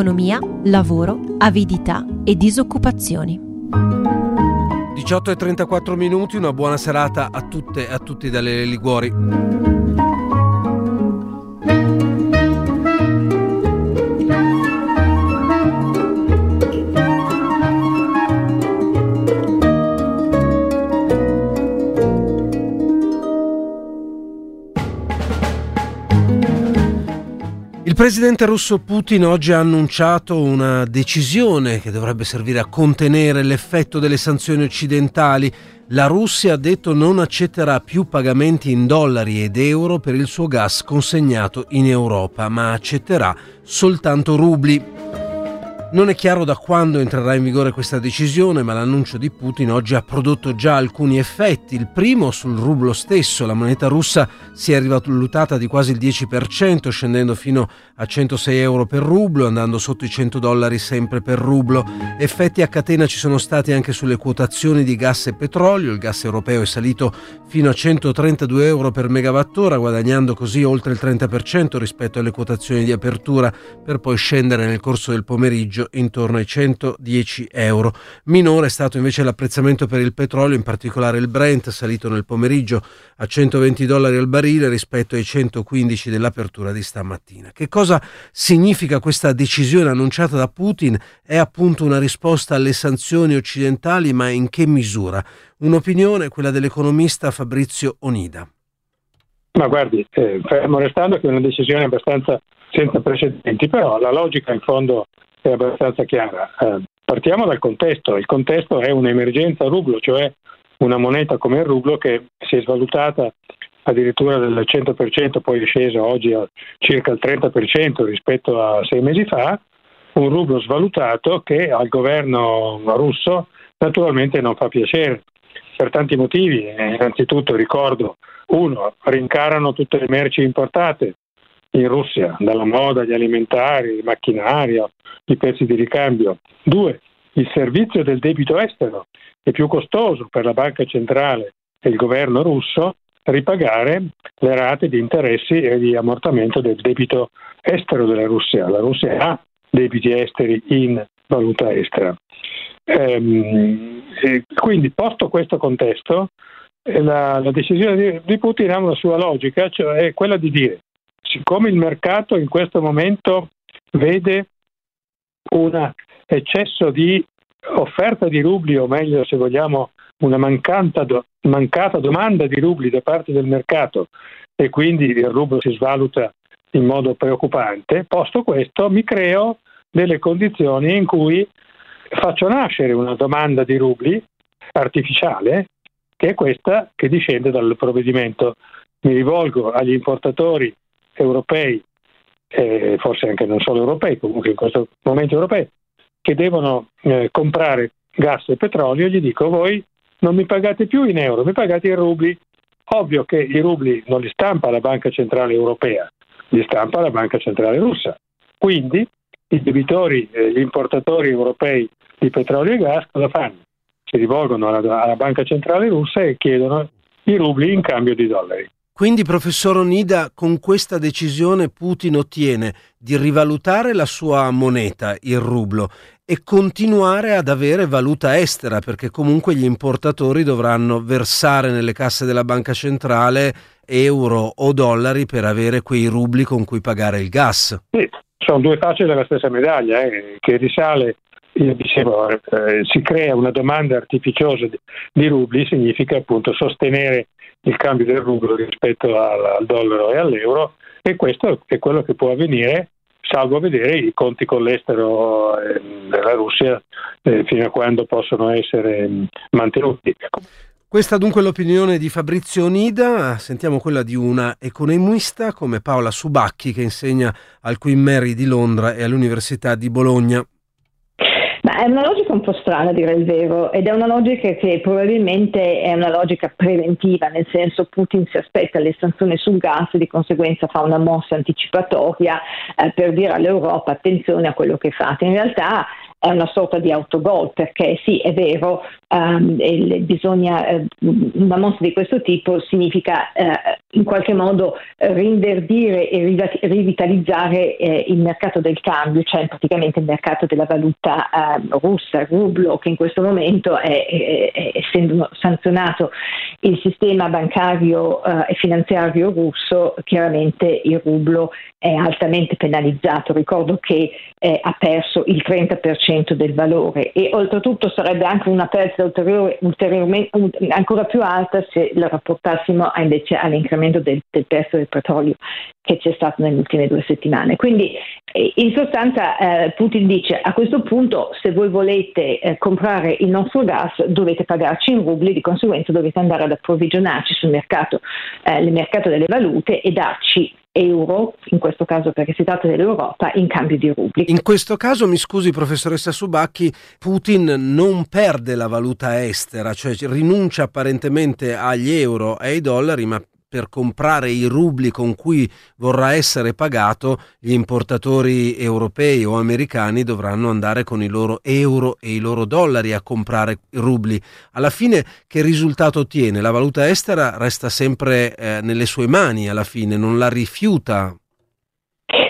Economia, lavoro, avidità e disoccupazioni. 18 e 34 minuti, una buona serata a tutte e a tutti dalle Liguori. Presidente russo Putin oggi ha annunciato una decisione che dovrebbe servire a contenere l'effetto delle sanzioni occidentali. La Russia ha detto non accetterà più pagamenti in dollari ed euro per il suo gas consegnato in Europa, ma accetterà soltanto rubli. Non è chiaro da quando entrerà in vigore questa decisione, ma l'annuncio di Putin oggi ha prodotto già alcuni effetti. Il primo sul rublo stesso, la moneta russa si è rivalutata di quasi il 10%, scendendo fino a 106 euro per rublo, andando sotto i 100 dollari sempre per rublo. Effetti a catena ci sono stati anche sulle quotazioni di gas e petrolio. Il gas europeo è salito fino a 132 euro per megawattora, guadagnando così oltre il 30% rispetto alle quotazioni di apertura, per poi scendere nel corso del pomeriggio pomeriggio intorno ai 110 euro. Minore è stato invece l'apprezzamento per il petrolio, in particolare il Brent, salito nel pomeriggio a 120 dollari al barile rispetto ai 115 dell'apertura di stamattina. Che cosa significa questa decisione annunciata da Putin? È appunto una risposta alle sanzioni occidentali, ma in che misura? Un'opinione, quella dell'economista Fabrizio Onida. Ma guardi, eh, fermo restando che è una decisione abbastanza senza precedenti, però la logica in fondo è abbastanza chiara. Eh, partiamo dal contesto, il contesto è un'emergenza rublo, cioè una moneta come il rublo che si è svalutata addirittura del 100%, poi è scesa oggi a circa il 30% rispetto a sei mesi fa, un rublo svalutato che al governo russo naturalmente non fa piacere per tanti motivi. Innanzitutto ricordo, uno, rincarano tutte le merci importate, in Russia, dalla moda agli alimentari, il macchinario, i pezzi di ricambio. Due, il servizio del debito estero è più costoso per la banca centrale e il governo russo ripagare le rate di interessi e di ammortamento del debito estero della Russia. La Russia ha debiti esteri in valuta estera. Ehm, quindi, posto questo contesto, la, la decisione di, di Putin ha una sua logica, cioè quella di dire siccome il mercato in questo momento vede un eccesso di offerta di rubli, o meglio se vogliamo una do, mancata domanda di rubli da parte del mercato e quindi il rublo si svaluta in modo preoccupante, posto questo mi creo delle condizioni in cui faccio nascere una domanda di rubli artificiale che è questa che discende dal provvedimento. Mi rivolgo agli importatori europei, eh, forse anche non solo europei, comunque in questo momento europei, che devono eh, comprare gas e petrolio, gli dico voi non mi pagate più in euro, mi pagate in rubli. Ovvio che i rubli non li stampa la Banca Centrale Europea, li stampa la Banca Centrale Russa. Quindi i debitori, eh, gli importatori europei di petrolio e gas cosa fanno? Si rivolgono alla, alla Banca Centrale Russa e chiedono i rubli in cambio di dollari. Quindi, professor Onida, con questa decisione Putin ottiene di rivalutare la sua moneta, il rublo, e continuare ad avere valuta estera, perché comunque gli importatori dovranno versare nelle casse della banca centrale euro o dollari per avere quei rubli con cui pagare il gas. Sì, sono due facce della stessa medaglia, eh, che risale io dicevo, eh, si crea una domanda artificiosa di, di, rubli, significa appunto sostenere il cambio del rublo rispetto al, dollaro e all'euro e questo è quello che può avvenire salvo vedere i conti con l'estero eh, della Russia eh, fino a quando possono essere mh, mantenuti. Questa dunque è l'opinione di Fabrizio Nida, sentiamo quella di una economista come Paola Subacchi che insegna al Queen Mary di Londra e all'Università di Bologna. Ma è una logica un po' strana dire il vero ed è una logica che probabilmente è una logica preventiva, nel senso Putin si aspetta le sanzioni sul gas e di conseguenza fa una mossa anticipatoria eh, per dire all'Europa attenzione a quello che fate. In realtà è una sorta di autogol perché sì, è vero, um, bisogna, uh, una mossa di questo tipo significa uh, in qualche modo rinverdire e rivitalizzare eh, il mercato del cambio, cioè praticamente il mercato della valuta uh, russa, il rublo, che in questo momento è, è, è, essendo sanzionato il sistema bancario e finanziario russo, chiaramente il rublo è altamente penalizzato. Ricordo che eh, ha perso il 30% del valore e oltretutto sarebbe anche una perdita ulteriore, ancora più alta se la rapportassimo invece all'incremento del, del prezzo del petrolio che c'è stato nelle ultime due settimane. Quindi eh, in sostanza eh, Putin dice a questo punto se voi volete eh, comprare il nostro gas dovete pagarci in rubli, di conseguenza dovete andare ad approvvigionarci sul mercato, eh, mercato delle valute e darci euro, in questo caso perché si tratta dell'Europa, in cambio di rubli. In questo caso, mi scusi professoressa Subacchi, Putin non perde la valuta estera, cioè rinuncia apparentemente agli euro e ai dollari, ma per comprare i rubli con cui vorrà essere pagato, gli importatori europei o americani dovranno andare con i loro euro e i loro dollari a comprare rubli. Alla fine che risultato ottiene? La valuta estera resta sempre eh, nelle sue mani, alla fine non la rifiuta.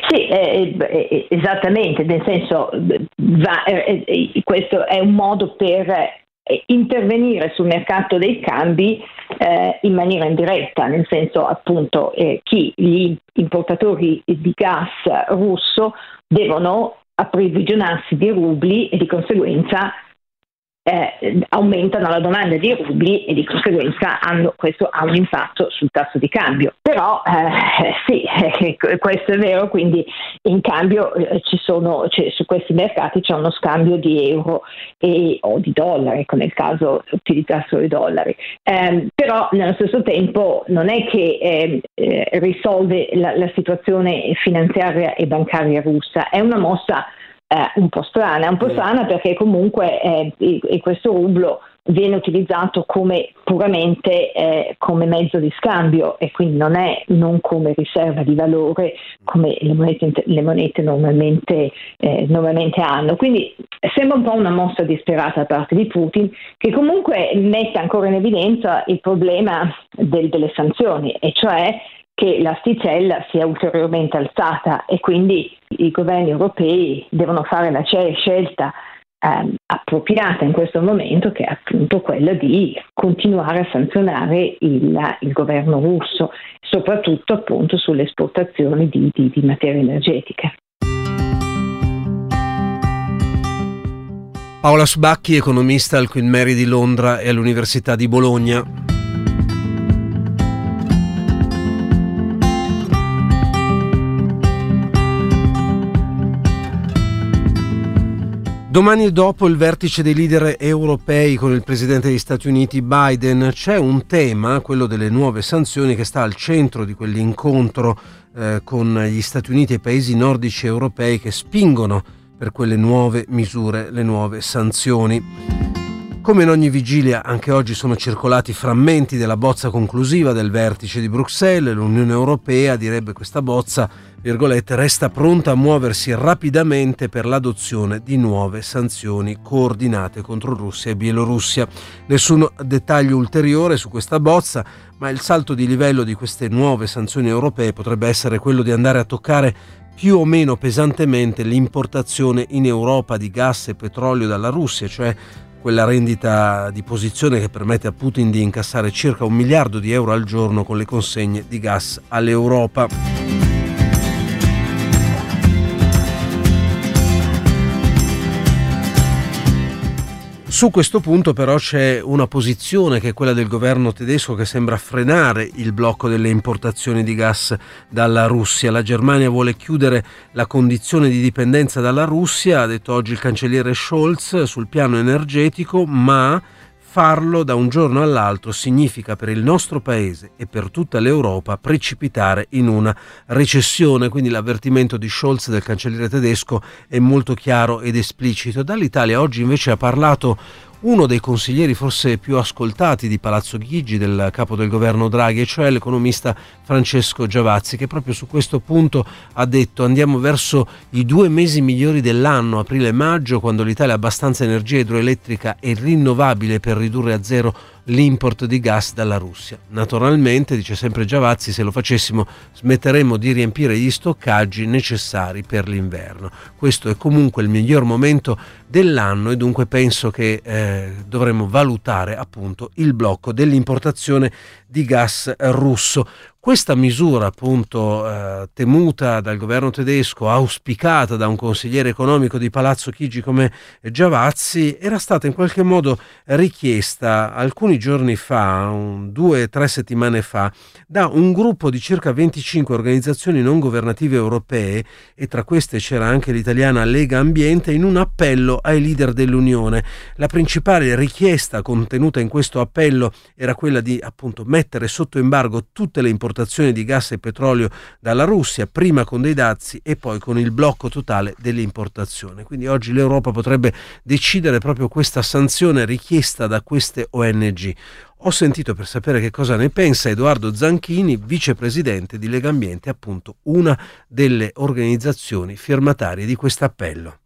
Sì, eh, eh, esattamente, nel senso va, eh, eh, questo è un modo per intervenire sul mercato dei cambi eh, in maniera indiretta, nel senso appunto eh, chi gli importatori di gas russo devono approvvigionarsi di rubli e di conseguenza eh, aumentano la domanda di rubli e di conseguenza hanno, questo ha un impatto sul tasso di cambio. Però eh, sì, eh, questo è vero, quindi in cambio eh, ci sono, cioè, su questi mercati c'è uno scambio di euro e, o di dollari, ecco nel caso utilizzassero i dollari. Ehm, però nello stesso tempo non è che ehm, eh, risolve la, la situazione finanziaria e bancaria russa, è una mossa eh, un po' strana, un po' strana perché comunque eh, questo rublo viene utilizzato come puramente eh, come mezzo di scambio e quindi non è non come riserva di valore come le monete, le monete normalmente, eh, normalmente, hanno. Quindi sembra un po' una mossa disperata da parte di Putin che comunque mette ancora in evidenza il problema del, delle sanzioni e cioè che l'asticella sia ulteriormente alzata e quindi i governi europei devono fare la scelta eh, appropriata in questo momento che è appunto quella di continuare a sanzionare il, il governo russo, soprattutto appunto sulle esportazioni di, di, di materie energetiche. Paola Subacchi, economista al Queen Mary di Londra e all'Università di Bologna. Domani dopo il vertice dei leader europei con il presidente degli Stati Uniti Biden c'è un tema, quello delle nuove sanzioni, che sta al centro di quell'incontro eh, con gli Stati Uniti e i paesi nordici europei che spingono per quelle nuove misure, le nuove sanzioni. Come in ogni vigilia, anche oggi sono circolati frammenti della bozza conclusiva del vertice di Bruxelles. L'Unione Europea, direbbe questa bozza, resta pronta a muoversi rapidamente per l'adozione di nuove sanzioni coordinate contro Russia e Bielorussia. Nessun dettaglio ulteriore su questa bozza, ma il salto di livello di queste nuove sanzioni europee potrebbe essere quello di andare a toccare più o meno pesantemente l'importazione in Europa di gas e petrolio dalla Russia, cioè quella rendita di posizione che permette a Putin di incassare circa un miliardo di euro al giorno con le consegne di gas all'Europa. Su questo punto però c'è una posizione che è quella del governo tedesco che sembra frenare il blocco delle importazioni di gas dalla Russia. La Germania vuole chiudere la condizione di dipendenza dalla Russia, ha detto oggi il cancelliere Scholz, sul piano energetico, ma Farlo da un giorno all'altro significa per il nostro paese e per tutta l'Europa precipitare in una recessione, quindi l'avvertimento di Scholz del cancelliere tedesco è molto chiaro ed esplicito. Dall'Italia oggi invece ha parlato uno dei consiglieri forse più ascoltati di Palazzo Chigi, del capo del governo Draghi, cioè l'economista Francesco Giavazzi, che proprio su questo punto ha detto andiamo verso i due mesi migliori dell'anno, aprile e maggio, quando l'Italia ha abbastanza energia idroelettrica e rinnovabile per ridurre a zero l'import di gas dalla Russia. Naturalmente, dice sempre Giavazzi, se lo facessimo smetteremmo di riempire gli stoccaggi necessari per l'inverno. Questo è comunque il miglior momento dell'anno e dunque penso che eh, dovremmo valutare appunto il blocco dell'importazione di gas russo. Questa misura, appunto, eh, temuta dal governo tedesco, auspicata da un consigliere economico di Palazzo Chigi come Giavazzi, era stata in qualche modo richiesta alcuni giorni fa, un, due o tre settimane fa, da un gruppo di circa 25 organizzazioni non governative europee, e tra queste c'era anche l'italiana Lega Ambiente, in un appello ai leader dell'Unione. La principale richiesta contenuta in questo appello era quella di appunto mettere sotto embargo tutte le importazioni importazioni di gas e petrolio dalla Russia, prima con dei dazi e poi con il blocco totale dell'importazione. Quindi oggi l'Europa potrebbe decidere proprio questa sanzione richiesta da queste ONG. Ho sentito per sapere che cosa ne pensa Edoardo Zanchini, vicepresidente di Lega Ambiente, appunto una delle organizzazioni firmatarie di questo appello.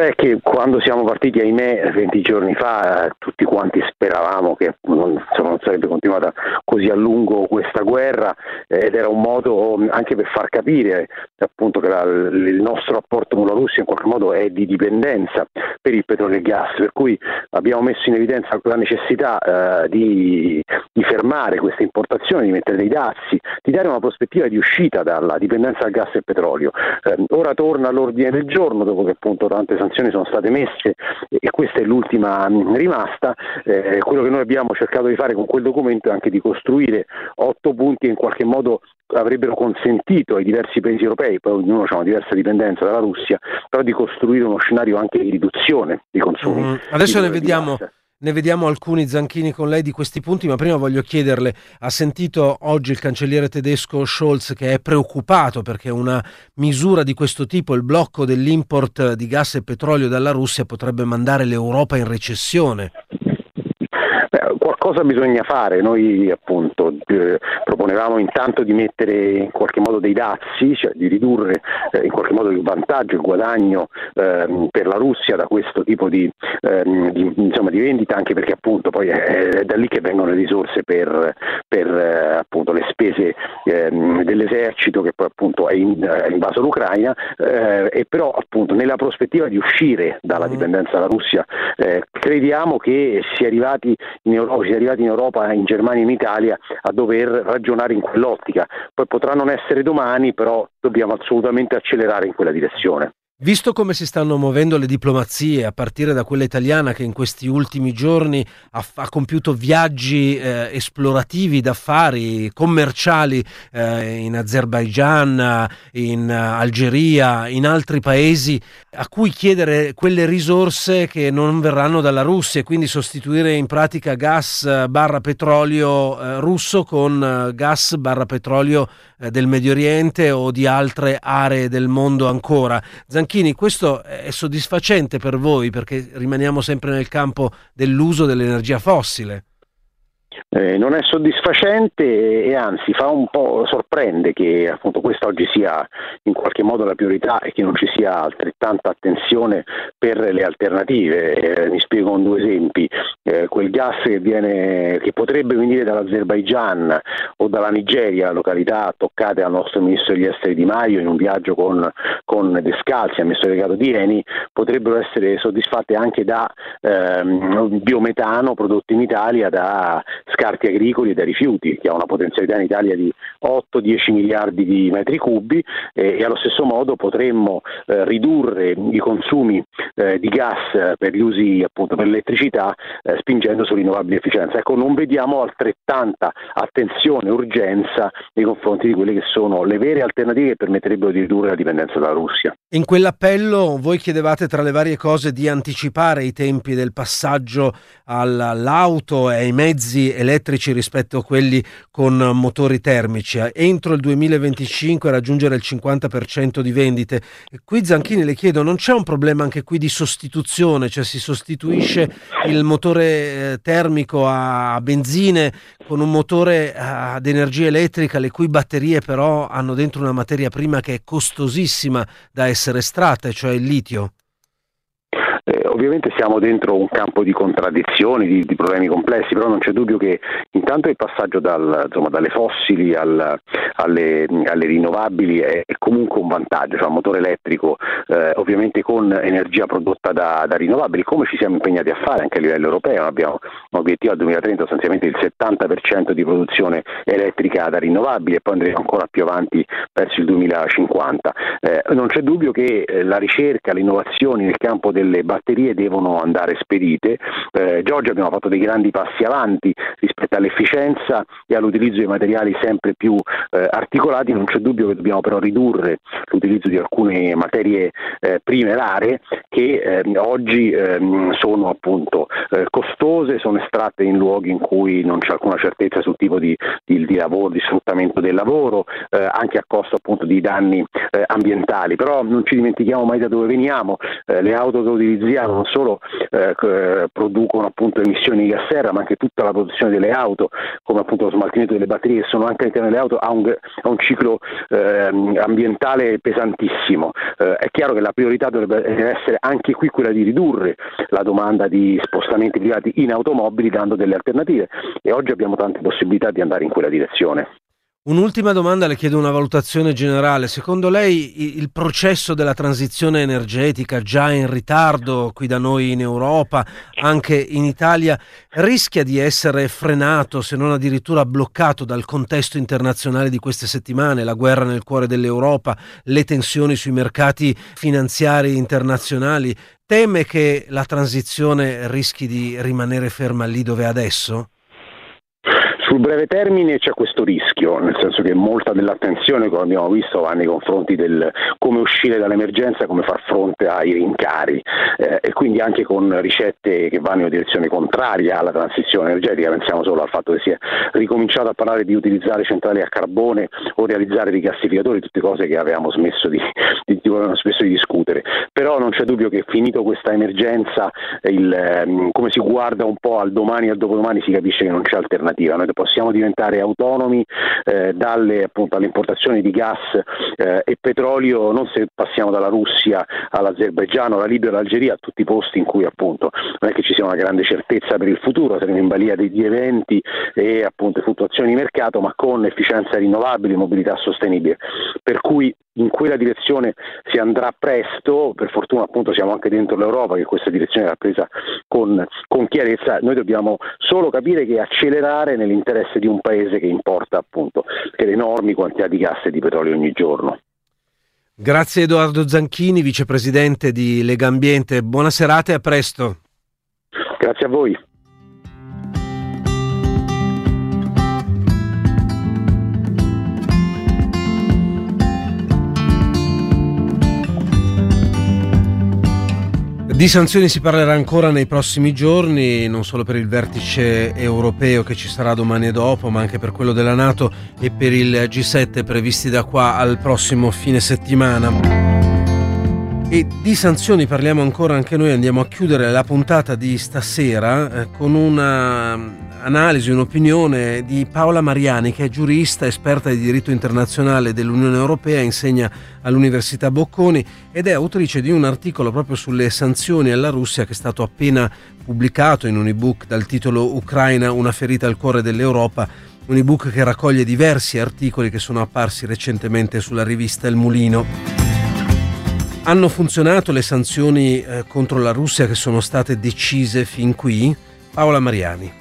Beh, che quando siamo partiti, ahimè, 20 giorni fa, tutti quanti speravamo che non, insomma, non, sarebbe continuata così a lungo questa guerra ed era un modo anche per far capire appunto che la, il nostro rapporto con la Russia in qualche modo è di dipendenza per il petrolio e il gas, per cui abbiamo messo in evidenza la necessità eh, di, di, fermare queste importazioni, di mettere dei dazi, di dare una prospettiva di uscita dalla dipendenza dal gas e petrolio. Eh, ora torna all'ordine del giorno dopo che appunto tante sanzioni sono state messe e questa è l'ultima rimasta, eh, quello che noi abbiamo cercato di fare con quel documento è anche di costruire otto punti che in qualche modo avrebbero consentito ai diversi paesi europei, poi ognuno ha una diversa dipendenza dalla Russia, però di costruire uno scenario anche di riduzione dei consumi. Mm, adesso ne vediamo. Ne vediamo alcuni zanchini con lei di questi punti, ma prima voglio chiederle, ha sentito oggi il cancelliere tedesco Scholz che è preoccupato perché una misura di questo tipo, il blocco dell'import di gas e petrolio dalla Russia, potrebbe mandare l'Europa in recessione? Qualcosa bisogna fare, noi appunto eh, proponevamo intanto di mettere in qualche modo dei dazi, cioè di ridurre eh, in qualche modo il vantaggio, il guadagno eh, per la Russia da questo tipo di, ehm, di, insomma, di, vendita, anche perché appunto poi è, è, da lì che vengono le risorse per, per eh, appunto le spese ehm, dell'esercito che poi appunto è, in, è invaso l'Ucraina eh, e però appunto nella prospettiva di uscire dalla mm. dipendenza dalla Russia eh, crediamo che si è arrivati in Europa, arrivati in Europa, in Germania e in Italia a dover ragionare in quell'ottica. Poi potrà non essere domani, però dobbiamo assolutamente accelerare in quella direzione. Visto come si stanno muovendo le diplomazie, a partire da quella italiana che in questi ultimi giorni ha, ha compiuto viaggi eh, esplorativi d'affari, commerciali eh, in Azerbaigian, in Algeria, in altri paesi, a cui chiedere quelle risorse che non verranno dalla Russia e quindi sostituire in pratica gas eh, barra petrolio eh, russo con eh, gas barra petrolio eh, del Medio Oriente o di altre aree del mondo ancora. Zan- Bianchini, questo è soddisfacente per voi perché rimaniamo sempre nel campo dell'uso dell'energia fossile? Eh, non è soddisfacente e anzi fa un po' sorprende che appunto questa oggi sia in qualche modo la priorità e che non ci sia altrettanta attenzione per le alternative. Eh, mi spiego con due esempi. Eh, quel gas che, viene, che potrebbe venire dall'Azerbaigian o dalla Nigeria, località toccate dal nostro ministro degli esteri Di Maio in un viaggio con, con De Scalzi, amministratore delegato di Eni, potrebbero essere soddisfatte anche da ehm, biometano prodotto in Italia da scarti agricoli e da rifiuti, che ha una potenzialità in Italia di 8-10 miliardi di metri cubi eh, e allo stesso modo potremmo eh, ridurre i consumi eh, di gas per gli usi appunto per l'elettricità eh, spingendo su rinnovabili efficienza. Ecco, non vediamo altrettanta attenzione e urgenza nei confronti di quelle che sono le vere alternative che permetterebbero di ridurre la dipendenza dalla Russia. In quell'appello voi chiedevate tra le varie cose di anticipare i tempi del passaggio all'auto e ai mezzi elettrici rispetto a quelli con motori termici. Entro il 2025 raggiungere il 50% di vendite. Qui Zanchini le chiedo, non c'è un problema anche qui di sostituzione, cioè si sostituisce il motore eh, termico a benzine con un motore ad energia elettrica le cui batterie però hanno dentro una materia prima che è costosissima da essere estratta, cioè il litio? Ovviamente siamo dentro un campo di contraddizioni, di, di, problemi complessi, però non c'è dubbio che intanto il passaggio dal, insomma, dalle fossili al, alle, alle, rinnovabili è, è, comunque un vantaggio, cioè un motore elettrico eh, ovviamente con energia prodotta da, da, rinnovabili, come ci siamo impegnati a fare anche a livello europeo, abbiamo un obiettivo al 2030 sostanzialmente il 70% di produzione elettrica da rinnovabili e poi andremo ancora più avanti verso il 2050. Eh, non c'è dubbio che eh, la ricerca, le innovazioni nel campo delle batterie devono andare spedite. Eh, già abbiamo fatto dei grandi passi avanti rispetto all'efficienza e all'utilizzo di materiali sempre più eh, articolati, non c'è dubbio che dobbiamo però ridurre l'utilizzo di alcune materie eh, prime rare che ehm, oggi ehm, sono appunto eh, costose, sono estratte in luoghi in cui non c'è alcuna certezza sul tipo di, di, di lavoro, di sfruttamento del lavoro, eh, anche a costo appunto di danni eh, ambientali, però non ci dimentichiamo mai da dove veniamo, le auto che utilizziamo non solo eh, eh, producono appunto emissioni di gas serra, ma anche tutta la produzione delle auto, come appunto lo smaltimento delle batterie che sono anche all'interno delle auto, ha un, ha un ciclo eh, ambientale pesantissimo. Eh, è chiaro che la priorità dovrebbe essere anche qui quella di ridurre la domanda di spostamenti privati in automobili dando delle alternative e oggi abbiamo tante possibilità di andare in quella direzione. Un'ultima domanda, le chiedo una valutazione generale. Secondo lei il processo della transizione energetica, già in ritardo qui da noi in Europa, anche in Italia, rischia di essere frenato, se non addirittura bloccato dal contesto internazionale di queste settimane, la guerra nel cuore dell'Europa, le tensioni sui mercati finanziari internazionali? Teme che la transizione rischi di rimanere ferma lì dove è adesso? Sul breve termine c'è questo rischio, nel senso che molta dell'attenzione, come abbiamo visto, va nei confronti del come uscire dall'emergenza, come far fronte ai rincari eh, e quindi anche con ricette che vanno in direzione contraria alla transizione energetica. Pensiamo solo al fatto che si è ricominciato a parlare di utilizzare centrali a carbone o realizzare rigassificatori, tutte cose che avevamo smesso di, di, di, spesso di discutere. Però non c'è dubbio che finito questa emergenza, il, ehm, come si guarda un po' al domani e al dopodomani si capisce che non c'è alternativa. Noi possiamo diventare autonomi eh, dalle appunto, alle importazioni di gas eh, e petrolio non se passiamo dalla Russia all'Azerbaigiano, alla Libia, all'Algeria, a tutti i posti in cui appunto non è che ci sia una grande certezza per il futuro, saremo in balia degli eventi e appunto fluttuazioni di mercato, ma con efficienza rinnovabile e mobilità sostenibile. Per cui in quella direzione si andrà presto, per fortuna appunto siamo anche dentro l'Europa che questa direzione l'ha presa con, con chiarezza, noi dobbiamo solo capire che accelerare nell'interesse di un paese che importa appunto delle enormi quantità di gas e di petrolio ogni giorno. Grazie Edoardo Zanchini, vicepresidente di Lega Ambiente, buona serata e a presto. Grazie a voi. Di sanzioni si parlerà ancora nei prossimi giorni, non solo per il vertice europeo che ci sarà domani e dopo, ma anche per quello della Nato e per il G7 previsti da qua al prossimo fine settimana. E di sanzioni parliamo ancora anche noi, andiamo a chiudere la puntata di stasera eh, con una analisi, un'opinione di Paola Mariani, che è giurista, esperta di diritto internazionale dell'Unione Europea, insegna all'Università Bocconi ed è autrice di un articolo proprio sulle sanzioni alla Russia che è stato appena pubblicato in un ebook dal titolo Ucraina, una ferita al cuore dell'Europa, un ebook che raccoglie diversi articoli che sono apparsi recentemente sulla rivista Il Mulino. Hanno funzionato le sanzioni eh, contro la Russia che sono state decise fin qui? Paola Mariani.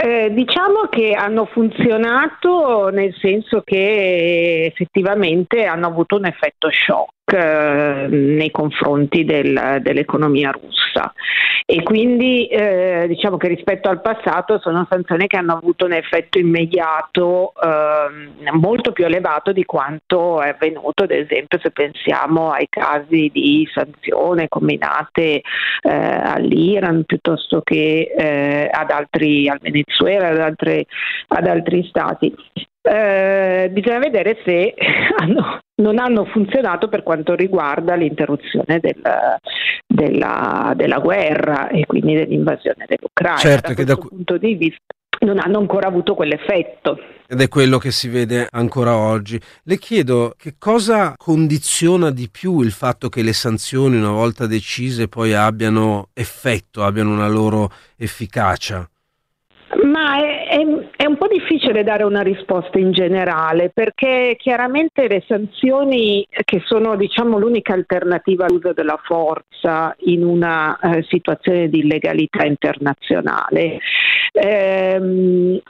Eh, diciamo che hanno funzionato nel senso che effettivamente hanno avuto un effetto shock nei confronti del, dell'economia russa e quindi eh, diciamo che rispetto al passato sono sanzioni che hanno avuto un effetto immediato eh, molto più elevato di quanto è avvenuto ad esempio se pensiamo ai casi di sanzione combinate eh, all'Iran piuttosto che eh, ad altri, al Venezuela, ad, altre, ad altri stati. Eh, bisogna vedere se hanno, non hanno funzionato per quanto riguarda l'interruzione del, della, della, guerra e quindi dell'invasione dell'Ucraina. Certo, da questo da... punto di vista non hanno ancora avuto quell'effetto. Ed è quello che si vede ancora oggi. Le chiedo che cosa condiziona di più il fatto che le sanzioni, una volta decise, poi abbiano effetto, abbiano una loro efficacia? Ma è, è, è, un po' difficile dare una risposta in generale perché chiaramente le sanzioni che sono diciamo, l'unica alternativa all'uso della forza in una eh, situazione di illegalità internazionale ehm,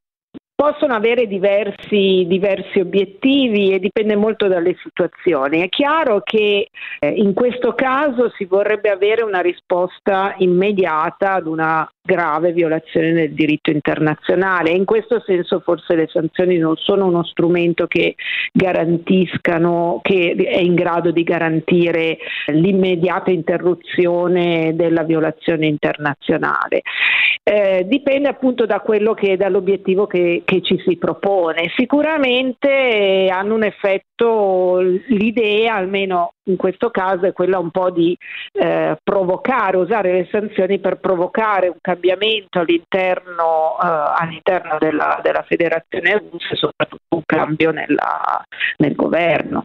possono avere diversi, diversi, obiettivi e dipende molto dalle situazioni. È chiaro che eh, in questo caso si vorrebbe avere una risposta immediata ad una grave violazione del diritto internazionale. In questo senso forse le sanzioni non sono uno strumento che garantiscano, che è in grado di garantire l'immediata interruzione della violazione internazionale. Eh, dipende appunto da quello che dall'obiettivo che, che ci si propone. Sicuramente hanno un effetto, l'idea almeno in questo caso è quella un po' di eh, provocare, usare le sanzioni per provocare un cambiamento all'interno, eh, all'interno della, della, federazione russa e soprattutto un cambio nella, nel governo.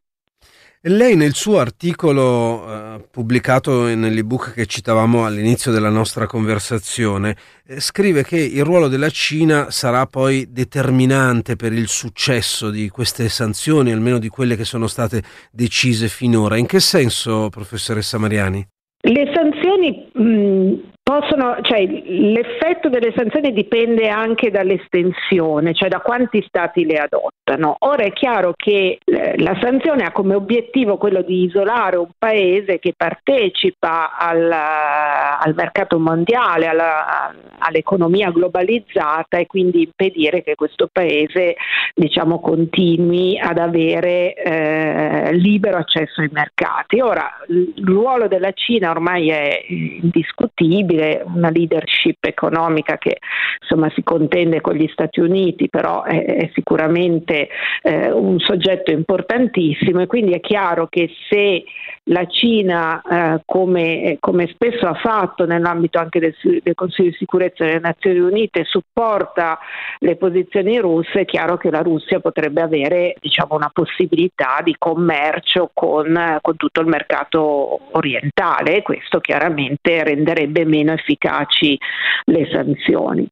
Lei nel suo articolo eh, pubblicato nell'ebook che citavamo all'inizio della nostra conversazione eh, scrive che il ruolo della Cina sarà poi determinante per il successo di queste sanzioni, almeno di quelle che sono state decise finora. In che senso, professoressa Mariani? Le sanzioni mh, Possono, cioè, l'effetto delle sanzioni dipende anche dall'estensione, cioè da quanti stati le adottano. Ora è chiaro che eh, la sanzione ha come obiettivo quello di isolare un paese che partecipa al, al mercato mondiale, alla, all'economia globalizzata e quindi impedire che questo paese diciamo, continui ad avere eh, libero accesso ai mercati. Ora, il ruolo della Cina ormai è indiscutibile una leadership economica che insomma si contende con gli Stati Uniti, però è, è sicuramente eh, un soggetto importantissimo e quindi è chiaro che se la Cina, eh, come, come, spesso ha fatto nell'ambito anche del, del, Consiglio di sicurezza delle Nazioni Unite, supporta le posizioni russe, è chiaro che la Russia potrebbe avere diciamo, una possibilità di commercio con, con tutto il mercato orientale questo chiaramente renderebbe meno efficaci le sanzioni.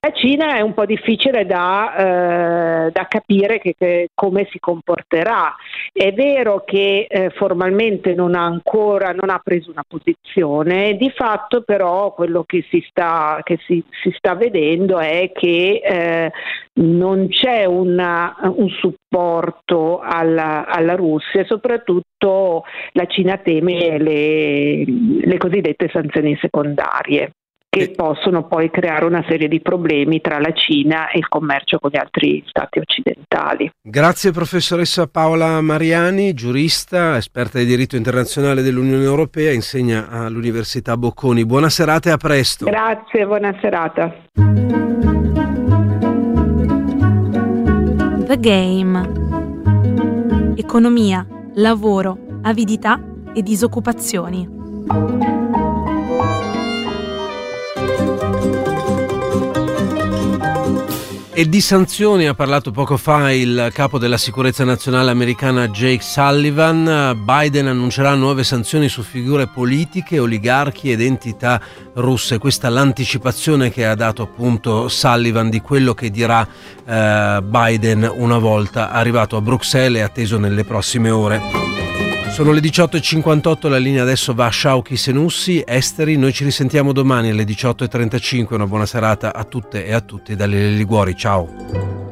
La Cina è un po' difficile da, eh, da capire che, che, come si comporterà. È vero che eh, formalmente non ha ancora non ha preso una posizione, di fatto però quello che si sta, che si, si sta vedendo è che eh, non c'è una, un supporto alla, alla, Russia soprattutto la Cina teme le, le cosiddette sanzioni secondarie che possono poi creare una serie di problemi tra la Cina e il commercio con gli altri stati occidentali. Grazie professoressa Paola Mariani, giurista, esperta di diritto internazionale dell'Unione Europea, insegna all'Università Bocconi. Buona serata e a presto. Grazie, buona serata. The Game. Economia, lavoro, avidità e disoccupazioni. E di sanzioni ha parlato poco fa il capo della sicurezza nazionale americana Jake Sullivan. Biden annuncerà nuove sanzioni su figure politiche, oligarchi ed entità russe. Questa è l'anticipazione che ha dato appunto Sullivan di quello che dirà eh, Biden una volta arrivato a Bruxelles e atteso nelle prossime ore. Sono le 18.58, la linea adesso va a Sciauchi Senussi, Esteri, noi ci risentiamo domani alle 18.35, una buona serata a tutte e a tutti dalle Liguori, ciao!